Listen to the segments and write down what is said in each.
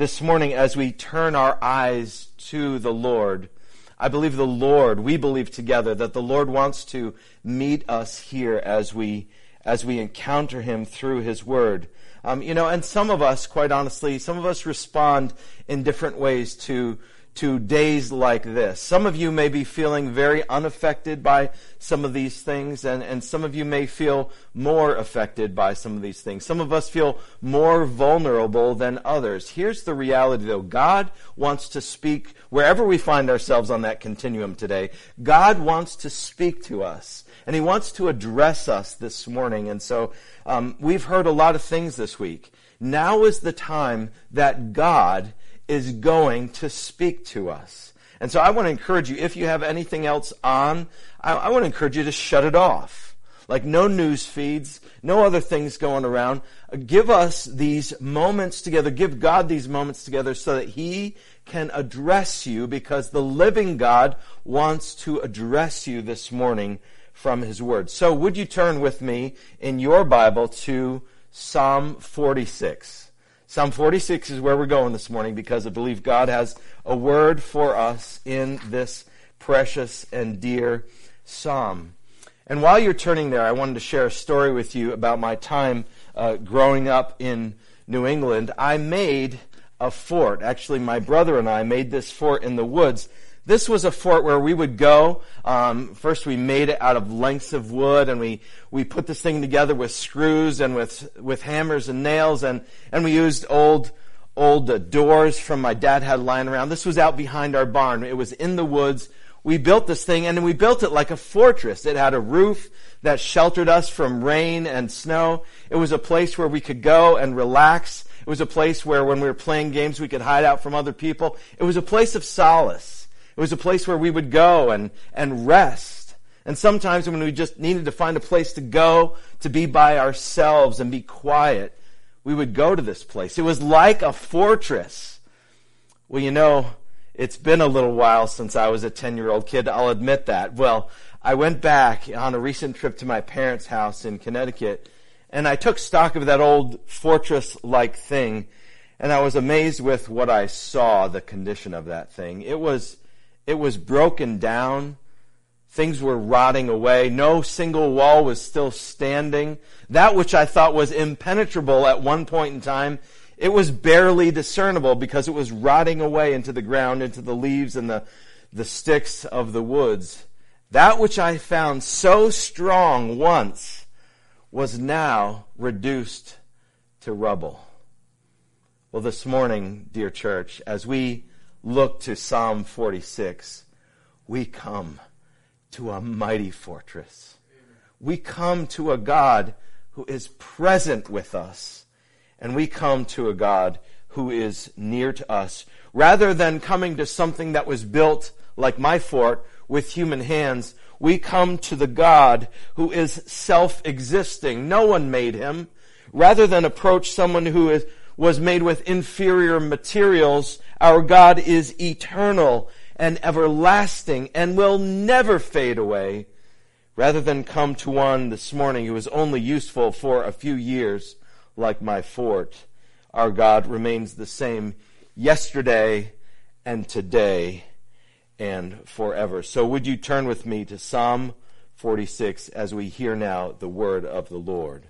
this morning as we turn our eyes to the Lord, I believe the Lord, we believe together that the Lord wants to meet us here as we, as we encounter Him through His Word. Um, you know, and some of us, quite honestly, some of us respond in different ways to to days like this. Some of you may be feeling very unaffected by some of these things, and, and some of you may feel more affected by some of these things. Some of us feel more vulnerable than others. Here's the reality though. God wants to speak wherever we find ourselves on that continuum today. God wants to speak to us. And he wants to address us this morning. And so um, we've heard a lot of things this week. Now is the time that God is going to speak to us. And so I want to encourage you, if you have anything else on, I, I want to encourage you to shut it off. Like no news feeds, no other things going around. Give us these moments together. Give God these moments together so that He can address you because the living God wants to address you this morning from His Word. So would you turn with me in your Bible to Psalm 46? Psalm 46 is where we're going this morning because I believe God has a word for us in this precious and dear psalm. And while you're turning there, I wanted to share a story with you about my time uh, growing up in New England. I made a fort. Actually, my brother and I made this fort in the woods this was a fort where we would go. Um, first, we made it out of lengths of wood, and we we put this thing together with screws and with with hammers and nails, and and we used old old uh, doors from my dad had lying around. This was out behind our barn. It was in the woods. We built this thing, and then we built it like a fortress. It had a roof that sheltered us from rain and snow. It was a place where we could go and relax. It was a place where, when we were playing games, we could hide out from other people. It was a place of solace. It was a place where we would go and, and rest. And sometimes when we just needed to find a place to go, to be by ourselves and be quiet, we would go to this place. It was like a fortress. Well, you know, it's been a little while since I was a 10 year old kid. I'll admit that. Well, I went back on a recent trip to my parents' house in Connecticut and I took stock of that old fortress like thing and I was amazed with what I saw, the condition of that thing. It was, it was broken down. Things were rotting away. No single wall was still standing. That which I thought was impenetrable at one point in time, it was barely discernible because it was rotting away into the ground, into the leaves and the, the sticks of the woods. That which I found so strong once was now reduced to rubble. Well, this morning, dear church, as we look to Psalm 46, we come to a mighty fortress. We come to a God who is present with us. And we come to a God who is near to us. Rather than coming to something that was built like my fort with human hands, we come to the God who is self-existing. No one made him. Rather than approach someone who is, was made with inferior materials our God is eternal and everlasting and will never fade away. Rather than come to one this morning who is only useful for a few years, like my fort, our God remains the same yesterday and today and forever. So would you turn with me to Psalm 46 as we hear now the word of the Lord?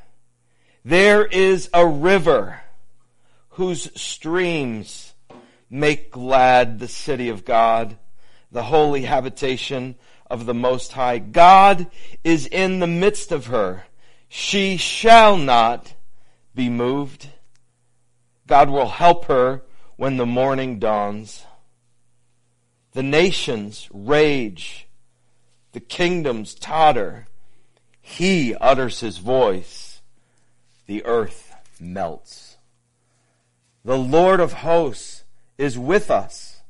There is a river whose streams make glad the city of God, the holy habitation of the Most High. God is in the midst of her. She shall not be moved. God will help her when the morning dawns. The nations rage. The kingdoms totter. He utters his voice. The earth melts. The Lord of hosts is with us.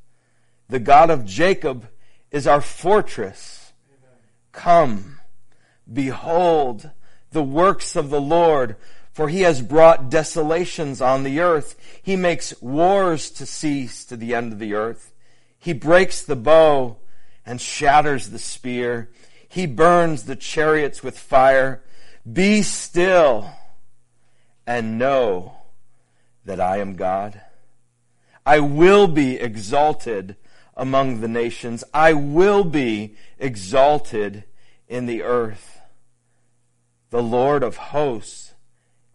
The God of Jacob is our fortress. Come, behold the works of the Lord, for he has brought desolations on the earth. He makes wars to cease to the end of the earth. He breaks the bow and shatters the spear. He burns the chariots with fire. Be still and know that I am God. I will be exalted among the nations. I will be exalted in the earth. The Lord of hosts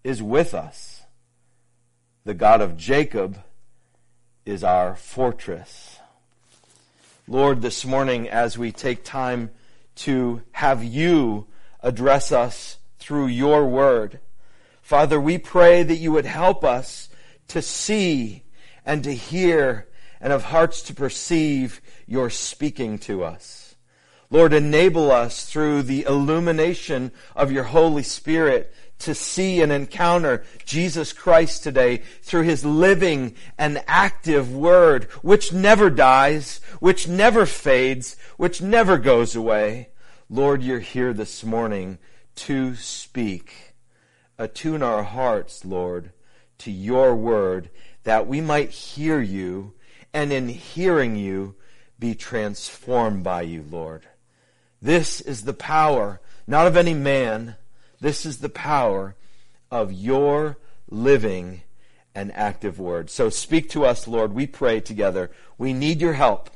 is with us. The God of Jacob is our fortress. Lord, this morning as we take time to have you address us through your word, Father, we pray that you would help us to see and to hear and of hearts to perceive your speaking to us. Lord, enable us through the illumination of your Holy Spirit to see and encounter Jesus Christ today through his living and active word, which never dies, which never fades, which never goes away. Lord, you're here this morning to speak. Attune our hearts, Lord, to your word that we might hear you and in hearing you be transformed by you, Lord. This is the power, not of any man, this is the power of your living and active word. So speak to us, Lord. We pray together. We need your help.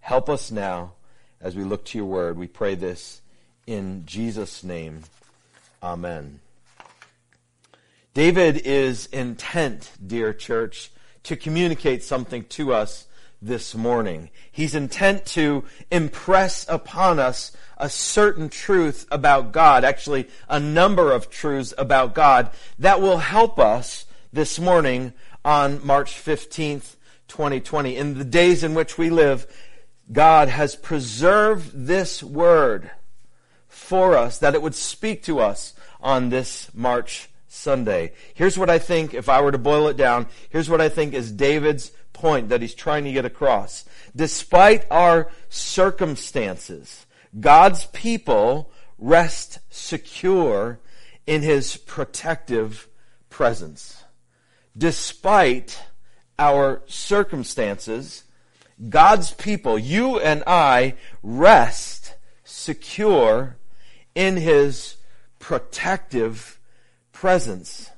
Help us now as we look to your word. We pray this in Jesus' name. Amen. David is intent, dear church, to communicate something to us this morning. He's intent to impress upon us a certain truth about God, actually a number of truths about God that will help us this morning on March 15th, 2020. In the days in which we live, God has preserved this word for us that it would speak to us on this March Sunday. Here's what I think, if I were to boil it down, here's what I think is David's point that he's trying to get across. Despite our circumstances, God's people rest secure in his protective presence. Despite our circumstances, God's people, you and I, rest secure in his protective presence.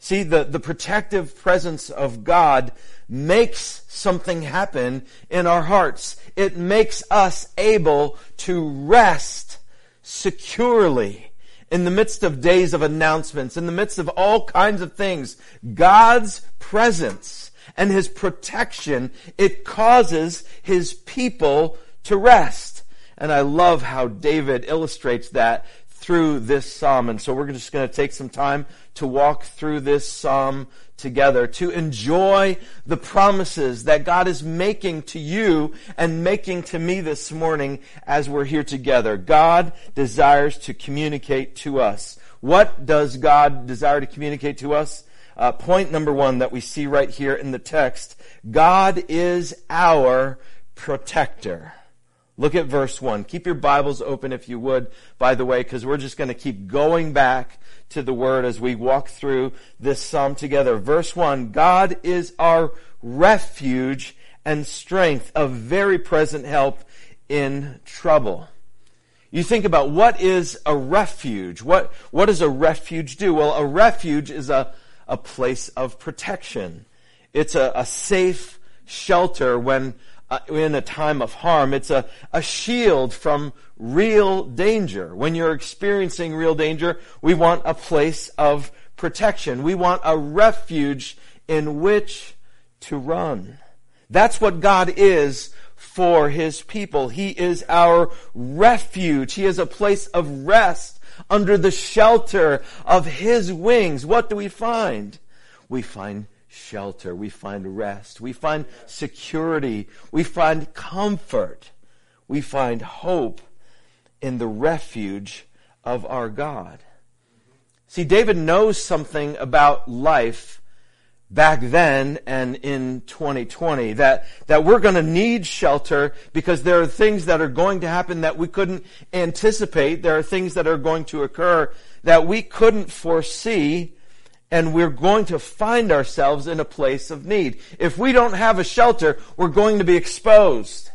See, the, the protective presence of God makes something happen in our hearts. It makes us able to rest securely in the midst of days of announcements, in the midst of all kinds of things. God's presence and His protection, it causes His people to rest. And I love how David illustrates that through this psalm. And so we're just going to take some time to walk through this psalm together, to enjoy the promises that God is making to you and making to me this morning as we're here together. God desires to communicate to us. What does God desire to communicate to us? Uh, point number one that we see right here in the text. God is our protector. Look at verse 1. Keep your Bibles open if you would, by the way, because we're just going to keep going back to the Word as we walk through this psalm together. Verse 1 God is our refuge and strength, a very present help in trouble. You think about what is a refuge? What, what does a refuge do? Well, a refuge is a, a place of protection. It's a, a safe shelter when uh, in a time of harm. It's a, a shield from real danger. When you're experiencing real danger, we want a place of protection. We want a refuge in which to run. That's what God is for His people. He is our refuge. He is a place of rest under the shelter of His wings. What do we find? We find shelter. We find rest. We find security. We find comfort. We find hope in the refuge of our God. See, David knows something about life back then and in 2020 that, that we're going to need shelter because there are things that are going to happen that we couldn't anticipate. There are things that are going to occur that we couldn't foresee and we're going to find ourselves in a place of need. If we don't have a shelter, we're going to be exposed.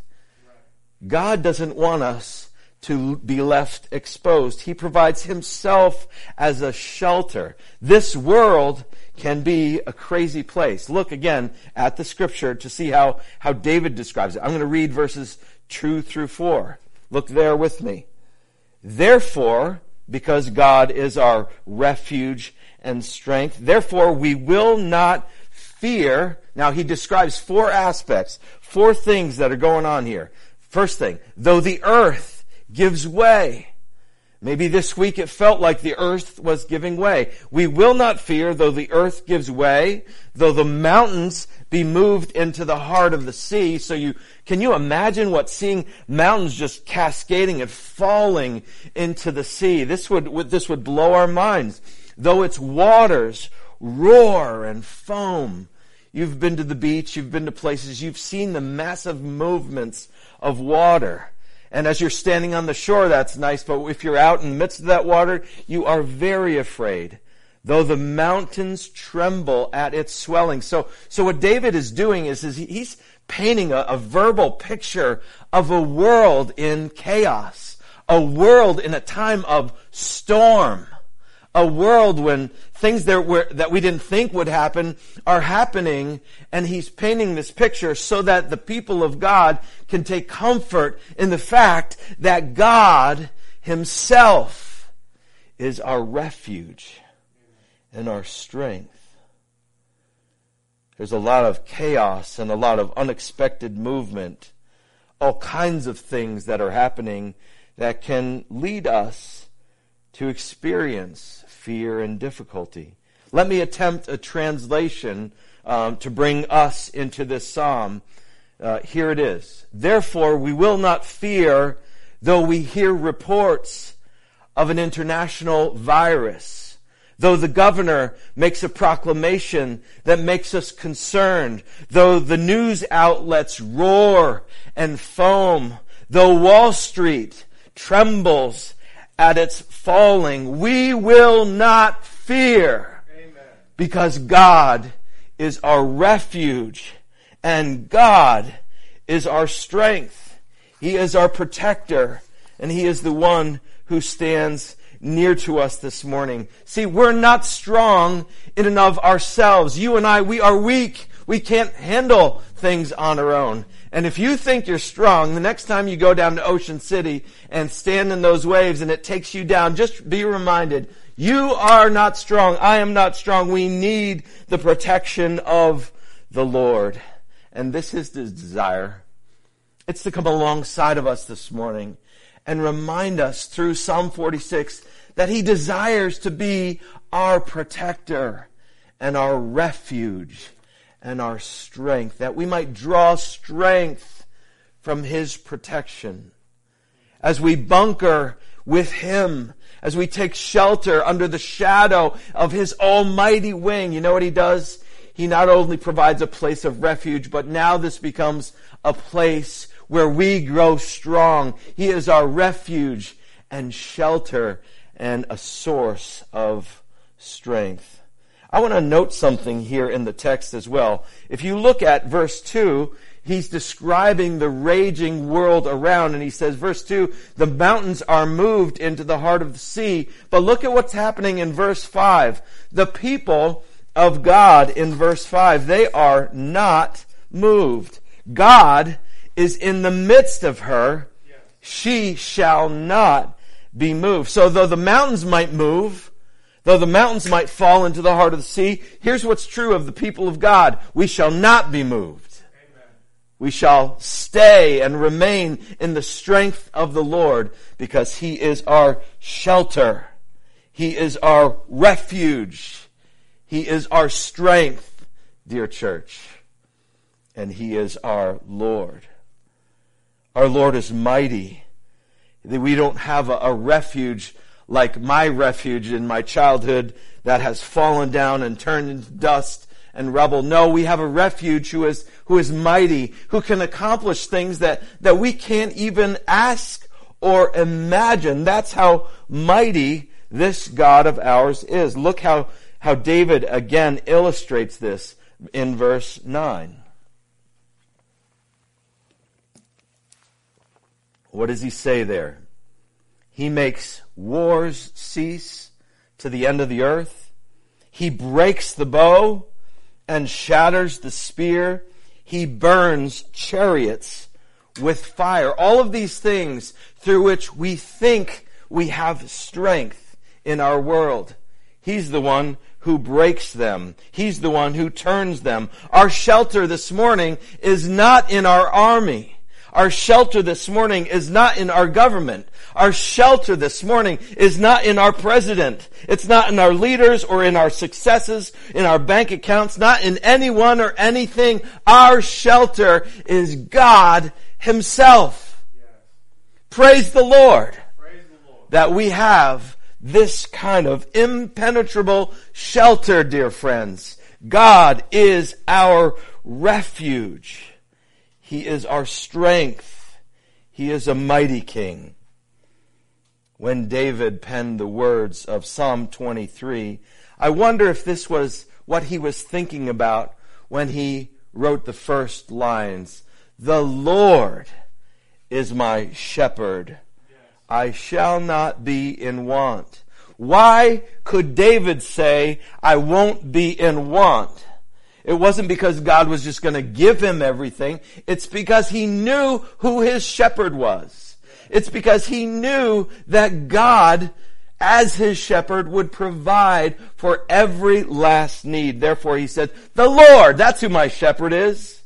God doesn't want us to be left exposed. He provides himself as a shelter. This world can be a crazy place. Look again at the scripture to see how, how David describes it. I'm going to read verses 2 through 4. Look there with me. Therefore, because God is our refuge and strength, therefore we will not fear. Now he describes four aspects, four things that are going on here. First thing, though the earth gives way, Maybe this week it felt like the earth was giving way. We will not fear though the earth gives way, though the mountains be moved into the heart of the sea. So you, can you imagine what seeing mountains just cascading and falling into the sea? This would, this would blow our minds. Though its waters roar and foam. You've been to the beach, you've been to places, you've seen the massive movements of water. And as you're standing on the shore, that's nice, but if you're out in the midst of that water, you are very afraid. Though the mountains tremble at its swelling. So, so what David is doing is, is he's painting a, a verbal picture of a world in chaos. A world in a time of storm a world when things that, were, that we didn't think would happen are happening, and he's painting this picture so that the people of God can take comfort in the fact that God himself is our refuge and our strength. There's a lot of chaos and a lot of unexpected movement, all kinds of things that are happening that can lead us to experience fear and difficulty. Let me attempt a translation um, to bring us into this psalm. Uh, here it is. Therefore, we will not fear, though we hear reports of an international virus. Though the governor makes a proclamation that makes us concerned, though the news outlets roar and foam, though Wall Street trembles at its falling, we will not fear Amen. because God is our refuge and God is our strength. He is our protector and He is the one who stands near to us this morning. See, we're not strong in and of ourselves. You and I, we are weak. We can't handle things on our own. And if you think you're strong, the next time you go down to Ocean City and stand in those waves and it takes you down, just be reminded, you are not strong. I am not strong. We need the protection of the Lord. And this is the desire. It's to come alongside of us this morning and remind us through Psalm 46 that He desires to be our protector and our refuge and our strength, that we might draw strength from His protection. As we bunker with Him, as we take shelter under the shadow of His almighty wing, you know what He does? He not only provides a place of refuge, but now this becomes a place where we grow strong. He is our refuge and shelter and a source of strength. I want to note something here in the text as well. If you look at verse 2, he's describing the raging world around and he says, verse 2, the mountains are moved into the heart of the sea. But look at what's happening in verse 5. The people of God in verse 5, they are not moved. God is in the midst of her. She shall not be moved. So though the mountains might move, Though the mountains might fall into the heart of the sea, here's what's true of the people of God. We shall not be moved. Amen. We shall stay and remain in the strength of the Lord because He is our shelter. He is our refuge. He is our strength, dear church. And He is our Lord. Our Lord is mighty. We don't have a, a refuge like my refuge in my childhood that has fallen down and turned into dust and rubble. No, we have a refuge who is, who is mighty, who can accomplish things that, that we can't even ask or imagine. That's how mighty this God of ours is. Look how, how David again illustrates this in verse 9. What does he say there? He makes wars cease to the end of the earth. He breaks the bow and shatters the spear. He burns chariots with fire. All of these things through which we think we have strength in our world. He's the one who breaks them. He's the one who turns them. Our shelter this morning is not in our army. Our shelter this morning is not in our government. Our shelter this morning is not in our president. It's not in our leaders or in our successes, in our bank accounts, not in anyone or anything. Our shelter is God Himself. Yes. Praise, the Lord, Praise the Lord that we have this kind of impenetrable shelter, dear friends. God is our refuge. He is our strength. He is a mighty king. When David penned the words of Psalm 23, I wonder if this was what he was thinking about when he wrote the first lines. The Lord is my shepherd. I shall not be in want. Why could David say, I won't be in want? It wasn't because God was just going to give him everything. It's because he knew who his shepherd was. It's because he knew that God, as his shepherd, would provide for every last need. Therefore he said, the Lord, that's who my shepherd is.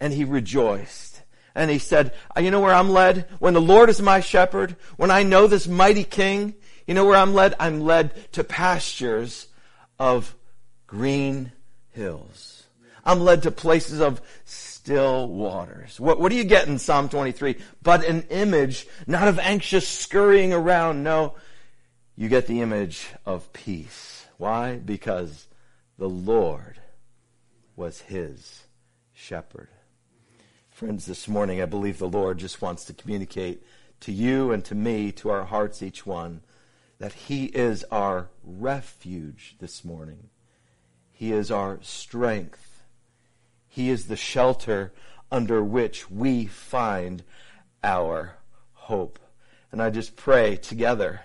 And he rejoiced. And he said, uh, you know where I'm led? When the Lord is my shepherd, when I know this mighty king, you know where I'm led? I'm led to pastures of green hills. I'm led to places of still waters. What, what do you get in Psalm 23? But an image, not of anxious scurrying around. No, you get the image of peace. Why? Because the Lord was his shepherd. Friends, this morning I believe the Lord just wants to communicate to you and to me, to our hearts, each one, that he is our refuge this morning. He is our strength. He is the shelter under which we find our hope. And I just pray together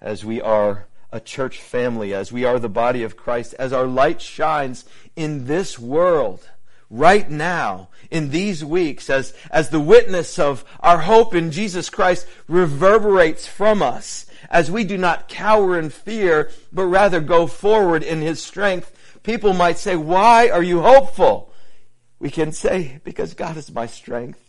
as we are a church family, as we are the body of Christ, as our light shines in this world right now, in these weeks, as, as the witness of our hope in Jesus Christ reverberates from us, as we do not cower in fear, but rather go forward in His strength People might say, why are you hopeful? We can say, because God is my strength.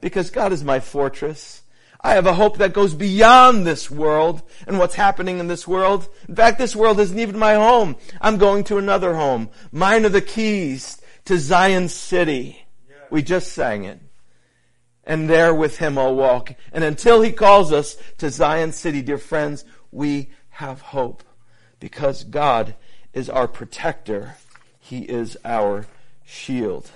Because God is my fortress. I have a hope that goes beyond this world and what's happening in this world. In fact, this world isn't even my home. I'm going to another home. Mine are the keys to Zion City. We just sang it. And there with him I'll walk. And until he calls us to Zion City, dear friends, we have hope because God is our protector. He is our shield.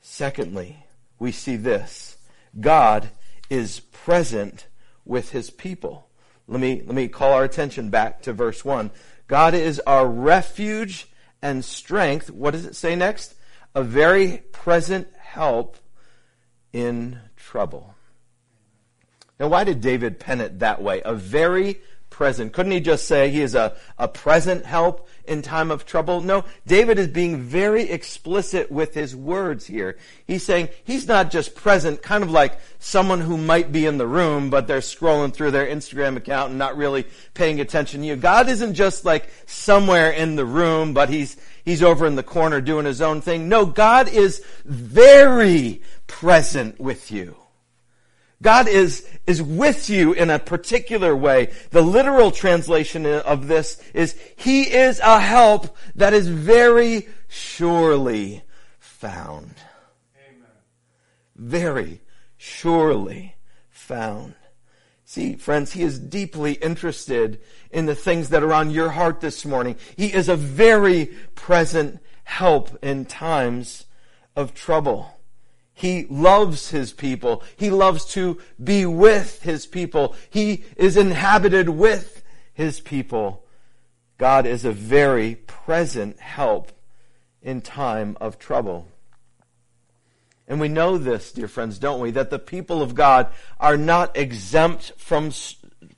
Secondly, we see this. God is present with his people. Let me, let me call our attention back to verse 1. God is our refuge and strength. What does it say next? A very present help in trouble. Now, why did David pen it that way? A very present. Couldn't he just say he is a, a present help in time of trouble? No, David is being very explicit with his words here. He's saying he's not just present, kind of like someone who might be in the room, but they're scrolling through their Instagram account and not really paying attention to you. God isn't just like somewhere in the room, but he's, he's over in the corner doing his own thing. No, God is very present with you. God is, is with you in a particular way. The literal translation of this is, He is a help that is very surely found. Amen. Very surely found. See, friends, He is deeply interested in the things that are on your heart this morning. He is a very present help in times of trouble. He loves his people. He loves to be with his people. He is inhabited with his people. God is a very present help in time of trouble. And we know this, dear friends, don't we? That the people of God are not exempt from,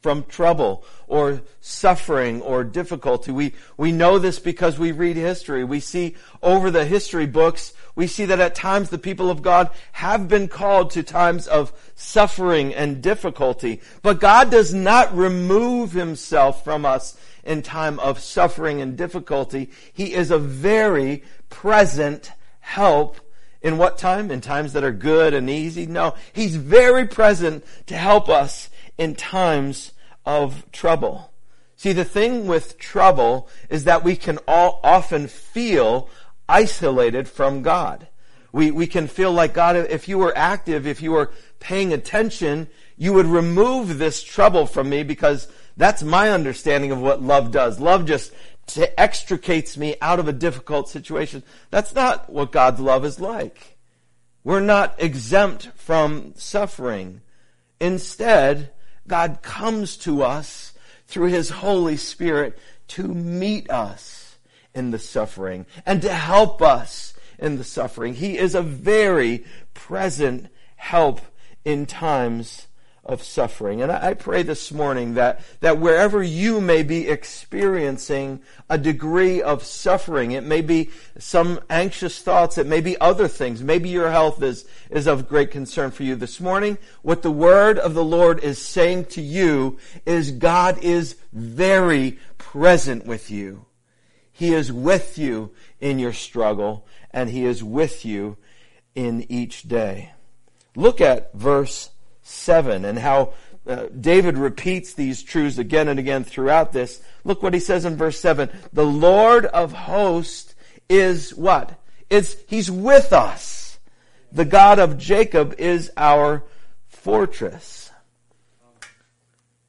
from trouble or suffering or difficulty. We, we know this because we read history. We see over the history books, we see that at times the people of God have been called to times of suffering and difficulty. But God does not remove himself from us in time of suffering and difficulty. He is a very present help in what time? In times that are good and easy? No. He's very present to help us in times of trouble. See, the thing with trouble is that we can all often feel isolated from God. We, we can feel like God, if you were active, if you were paying attention, you would remove this trouble from me because that's my understanding of what love does. Love just to extricates me out of a difficult situation. That's not what God's love is like. We're not exempt from suffering. Instead, God comes to us through His Holy Spirit to meet us in the suffering and to help us in the suffering. He is a very present help in times of suffering. And I pray this morning that, that wherever you may be experiencing a degree of suffering, it may be some anxious thoughts, it may be other things, maybe your health is, is of great concern for you this morning. What the word of the Lord is saying to you is God is very present with you. He is with you in your struggle and he is with you in each day. Look at verse 7 and how uh, David repeats these truths again and again throughout this. Look what he says in verse 7. The Lord of hosts is what? Is he's with us. The God of Jacob is our fortress.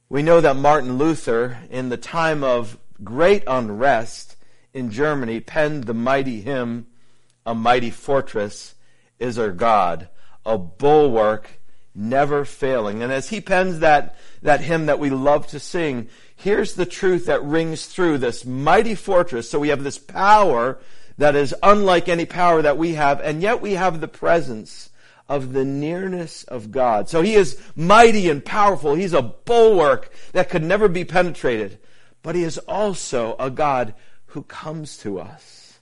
We know that Martin Luther, in the time of great unrest in Germany, penned the mighty hymn, A Mighty Fortress is Our God, a bulwark never failing. And as he pens that, that hymn that we love to sing, here's the truth that rings through this mighty fortress. So we have this power that is unlike any power that we have, and yet we have the presence of the nearness of God. So he is mighty and powerful. He's a bulwark that could never be penetrated. But he is also a God who comes to us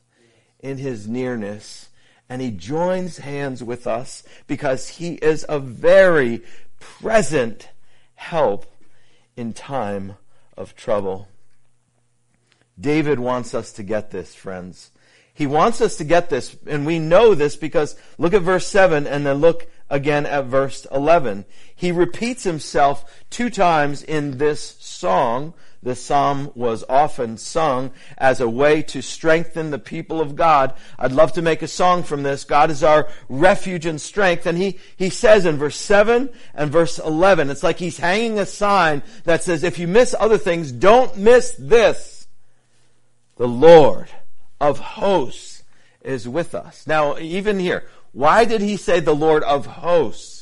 in his nearness and he joins hands with us because he is a very present help in time of trouble. David wants us to get this, friends. He wants us to get this, and we know this because look at verse 7 and then look again at verse 11. He repeats himself two times in this song this psalm was often sung as a way to strengthen the people of God. I'd love to make a song from this. God is our refuge and strength. And he, he says in verse 7 and verse 11, it's like he's hanging a sign that says, if you miss other things, don't miss this. The Lord of hosts is with us. Now, even here, why did he say the Lord of hosts?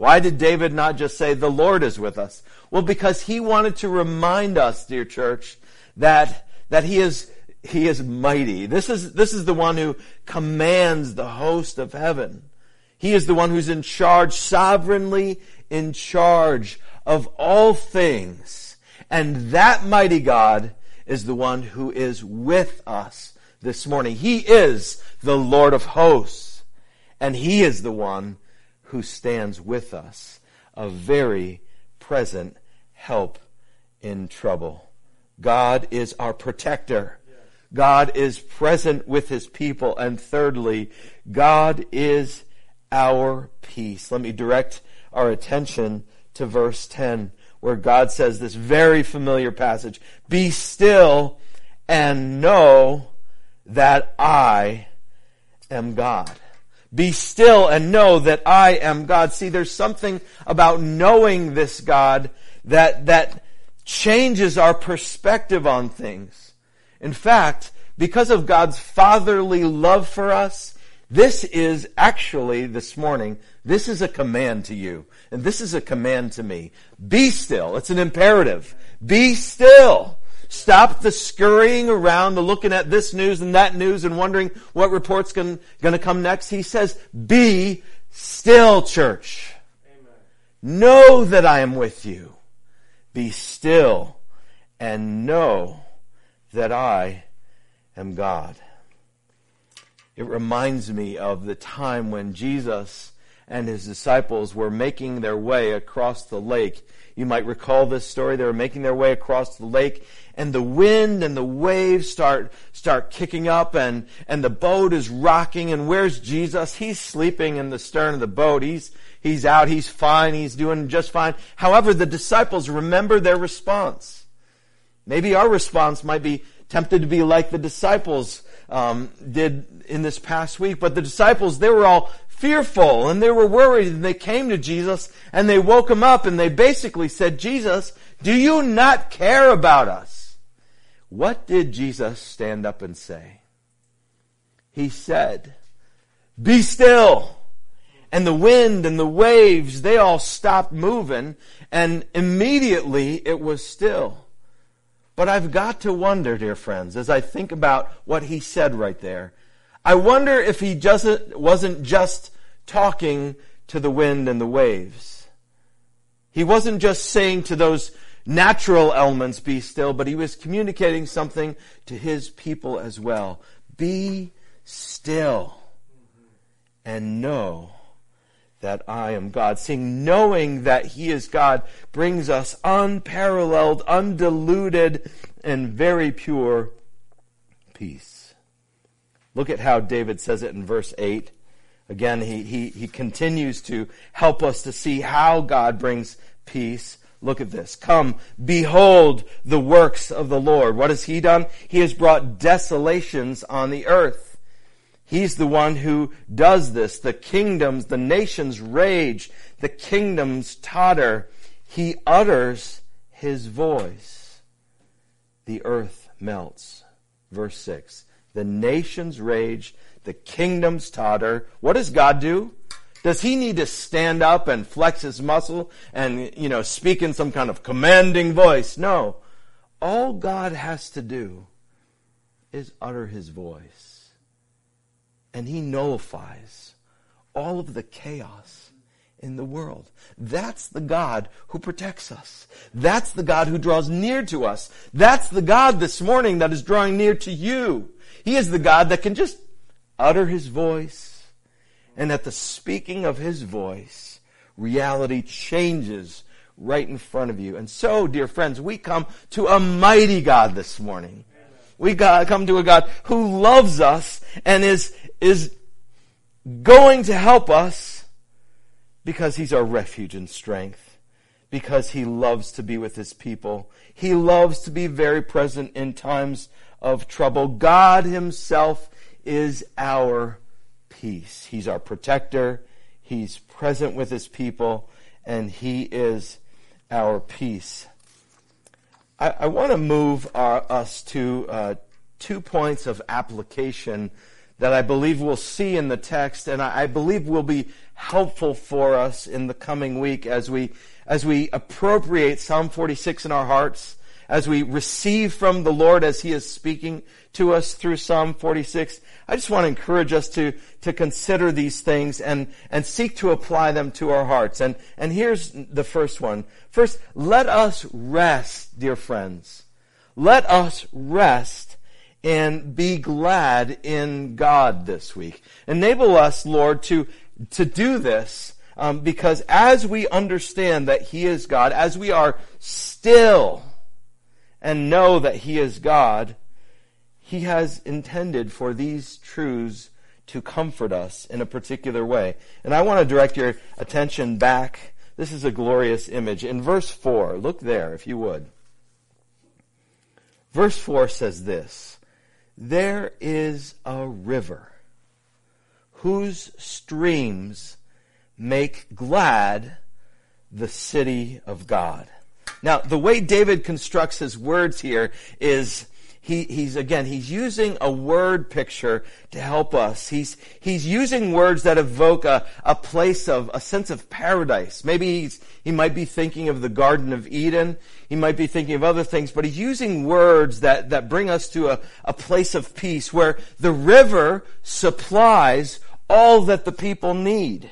Why did David not just say the Lord is with us? Well, because he wanted to remind us, dear church, that, that he is, he is mighty. This is, this is the one who commands the host of heaven. He is the one who's in charge, sovereignly in charge of all things. And that mighty God is the one who is with us this morning. He is the Lord of hosts. And He is the one who stands with us. A very present help in trouble. God is our protector. God is present with his people. And thirdly, God is our peace. Let me direct our attention to verse 10 where God says this very familiar passage, be still and know that I am God. Be still and know that I am God. See, there's something about knowing this God that, that changes our perspective on things. In fact, because of God's fatherly love for us, this is actually, this morning, this is a command to you. And this is a command to me. Be still. It's an imperative. Be still. Stop the scurrying around, the looking at this news and that news and wondering what report's going to come next. He says, be still, church. Amen. Know that I am with you. Be still and know that I am God. It reminds me of the time when Jesus and his disciples were making their way across the lake. You might recall this story. They were making their way across the lake and the wind and the waves start, start kicking up and, and the boat is rocking and where's Jesus? He's sleeping in the stern of the boat. He's, he's out. He's fine. He's doing just fine. However, the disciples remember their response. Maybe our response might be tempted to be like the disciples um, did in this past week. But the disciples, they were all fearful and they were worried and they came to Jesus and they woke him up and they basically said, Jesus, do you not care about us? What did Jesus stand up and say? He said, be still. And the wind and the waves, they all stopped moving and immediately it was still. But I've got to wonder, dear friends, as I think about what he said right there, I wonder if he just wasn't just talking to the wind and the waves. He wasn't just saying to those natural elements, be still, but he was communicating something to his people as well. Be still and know that I am God. Seeing knowing that He is God brings us unparalleled, undiluted, and very pure peace. Look at how David says it in verse 8. Again, he, he, he continues to help us to see how God brings peace. Look at this. Come, behold the works of the Lord. What has he done? He has brought desolations on the earth. He's the one who does this. The kingdoms, the nations rage. The kingdoms totter. He utters his voice. The earth melts. Verse 6. The nations rage. The kingdoms totter. What does God do? Does he need to stand up and flex his muscle and, you know, speak in some kind of commanding voice? No. All God has to do is utter his voice. And he nullifies all of the chaos in the world. That's the God who protects us. That's the God who draws near to us. That's the God this morning that is drawing near to you. He is the God that can just utter his voice, and at the speaking of his voice, reality changes right in front of you. And so, dear friends, we come to a mighty God this morning. We come to a God who loves us and is, is going to help us because he's our refuge and strength. Because he loves to be with his people. He loves to be very present in times of trouble. God himself is our peace. He's our protector. He's present with his people and he is our peace. I, I want to move our, us to uh, two points of application that I believe we'll see in the text, and I, I believe will be helpful for us in the coming week as we as we appropriate Psalm 46 in our hearts as we receive from the Lord as He is speaking to us through Psalm 46, I just want to encourage us to, to consider these things and, and seek to apply them to our hearts. And, and here's the first one. First, let us rest, dear friends. Let us rest and be glad in God this week. Enable us, Lord, to, to do this um, because as we understand that He is God, as we are still and know that He is God, He has intended for these truths to comfort us in a particular way. And I want to direct your attention back. This is a glorious image. In verse 4, look there if you would. Verse 4 says this There is a river whose streams make glad the city of God. Now, the way David constructs his words here is he, he's again, he's using a word picture to help us. He's, he's using words that evoke a, a place of, a sense of paradise. Maybe he's, he might be thinking of the Garden of Eden. He might be thinking of other things, but he's using words that, that bring us to a, a place of peace where the river supplies all that the people need.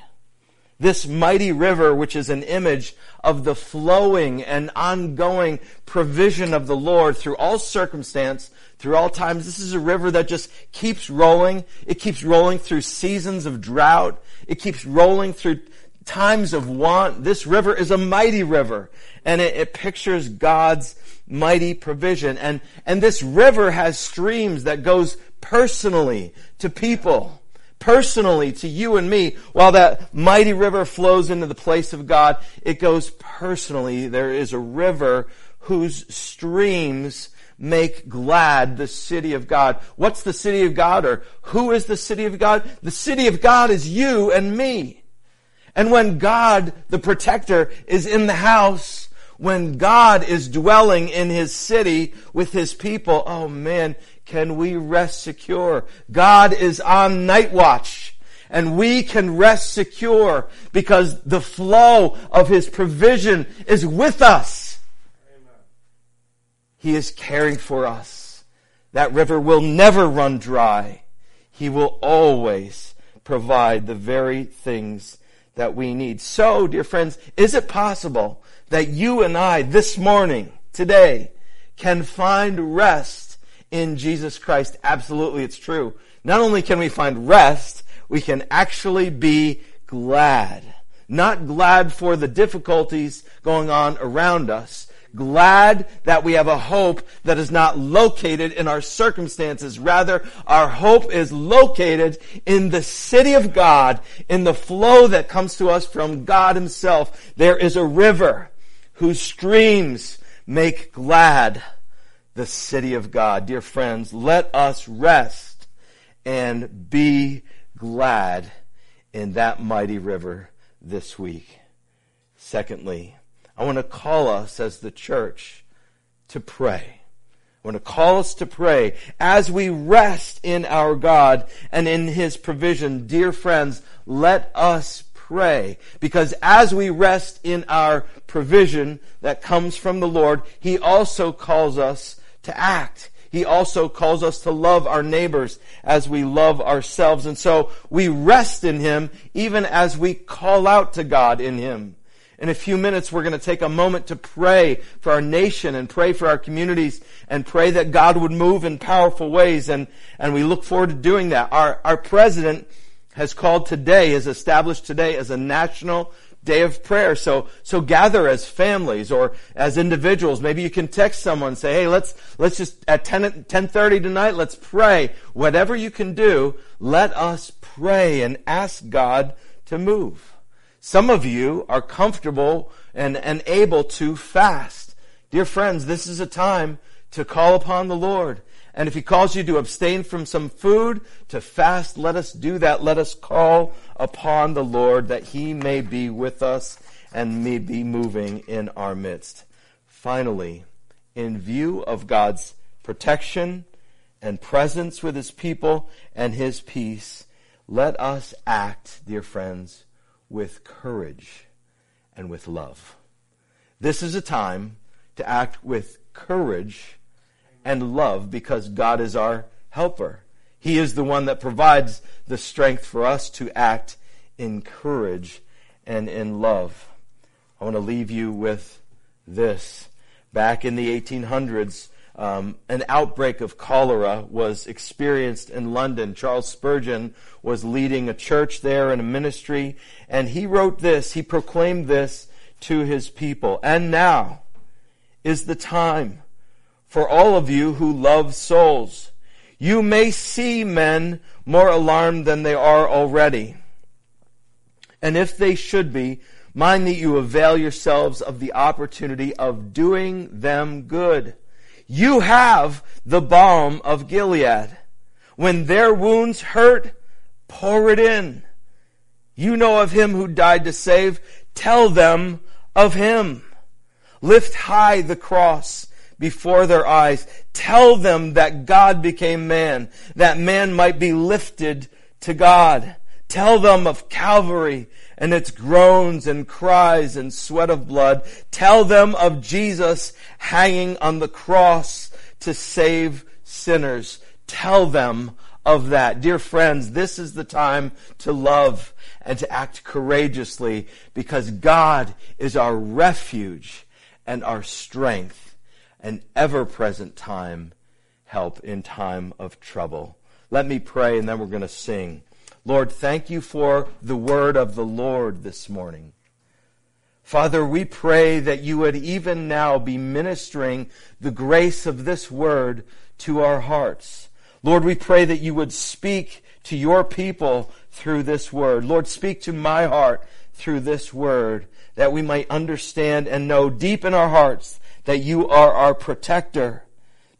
This mighty river, which is an image of the flowing and ongoing provision of the Lord through all circumstance, through all times. This is a river that just keeps rolling. It keeps rolling through seasons of drought. It keeps rolling through times of want. This river is a mighty river and it, it pictures God's mighty provision. And, and this river has streams that goes personally to people personally to you and me. While that mighty river flows into the place of God, it goes personally. There is a river whose streams make glad the city of God. What's the city of God or who is the city of God? The city of God is you and me. And when God, the protector, is in the house, when God is dwelling in his city with his people, oh man, can we rest secure. God is on night watch. And we can rest secure because the flow of His provision is with us. Amen. He is caring for us. That river will never run dry. He will always provide the very things that we need. So, dear friends, is it possible that you and I this morning, today, can find rest in Jesus Christ. Absolutely, it's true. Not only can we find rest, we can actually be glad. Not glad for the difficulties going on around us. Glad that we have a hope that is not located in our circumstances. Rather, our hope is located in the city of God, in the flow that comes to us from God himself. There is a river whose streams make glad the city of God. Dear friends, let us rest and be glad in that mighty river this week. Secondly, I want to call us as the church to pray. I want to call us to pray as we rest in our God and in His provision. Dear friends, let us pray. Because as we rest in our provision that comes from the Lord, He also calls us to act. He also calls us to love our neighbors as we love ourselves. And so we rest in Him even as we call out to God in Him. In a few minutes, we're going to take a moment to pray for our nation and pray for our communities and pray that God would move in powerful ways. And, and we look forward to doing that. Our, our president has called today, has established today as a national day of prayer. So, so gather as families or as individuals. Maybe you can text someone say, hey, let's, let's just at 10, 1030 tonight, let's pray. Whatever you can do, let us pray and ask God to move. Some of you are comfortable and, and able to fast. Dear friends, this is a time to call upon the Lord. And if he calls you to abstain from some food, to fast, let us do that. Let us call upon the Lord that he may be with us and may be moving in our midst. Finally, in view of God's protection and presence with his people and his peace, let us act, dear friends, with courage and with love. This is a time to act with courage and love because God is our helper. He is the one that provides the strength for us to act in courage and in love. I want to leave you with this. Back in the 1800s, um, an outbreak of cholera was experienced in London. Charles Spurgeon was leading a church there and a ministry, and he wrote this, he proclaimed this to his people. And now is the time for all of you who love souls. You may see men more alarmed than they are already. And if they should be, mind that you avail yourselves of the opportunity of doing them good. You have the balm of Gilead. When their wounds hurt, pour it in. You know of him who died to save. Tell them of him. Lift high the cross before their eyes. Tell them that God became man, that man might be lifted to God. Tell them of Calvary and its groans and cries and sweat of blood. Tell them of Jesus hanging on the cross to save sinners. Tell them of that. Dear friends, this is the time to love and to act courageously because God is our refuge and our strength, an ever present time help in time of trouble. Let me pray and then we're going to sing. Lord, thank you for the word of the Lord this morning. Father, we pray that you would even now be ministering the grace of this word to our hearts. Lord, we pray that you would speak to your people through this word. Lord, speak to my heart through this word that we might understand and know deep in our hearts that you are our protector,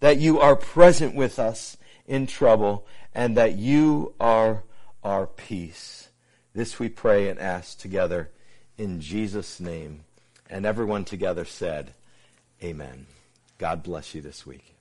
that you are present with us in trouble, and that you are our peace. This we pray and ask together in Jesus' name. And everyone together said, Amen. God bless you this week.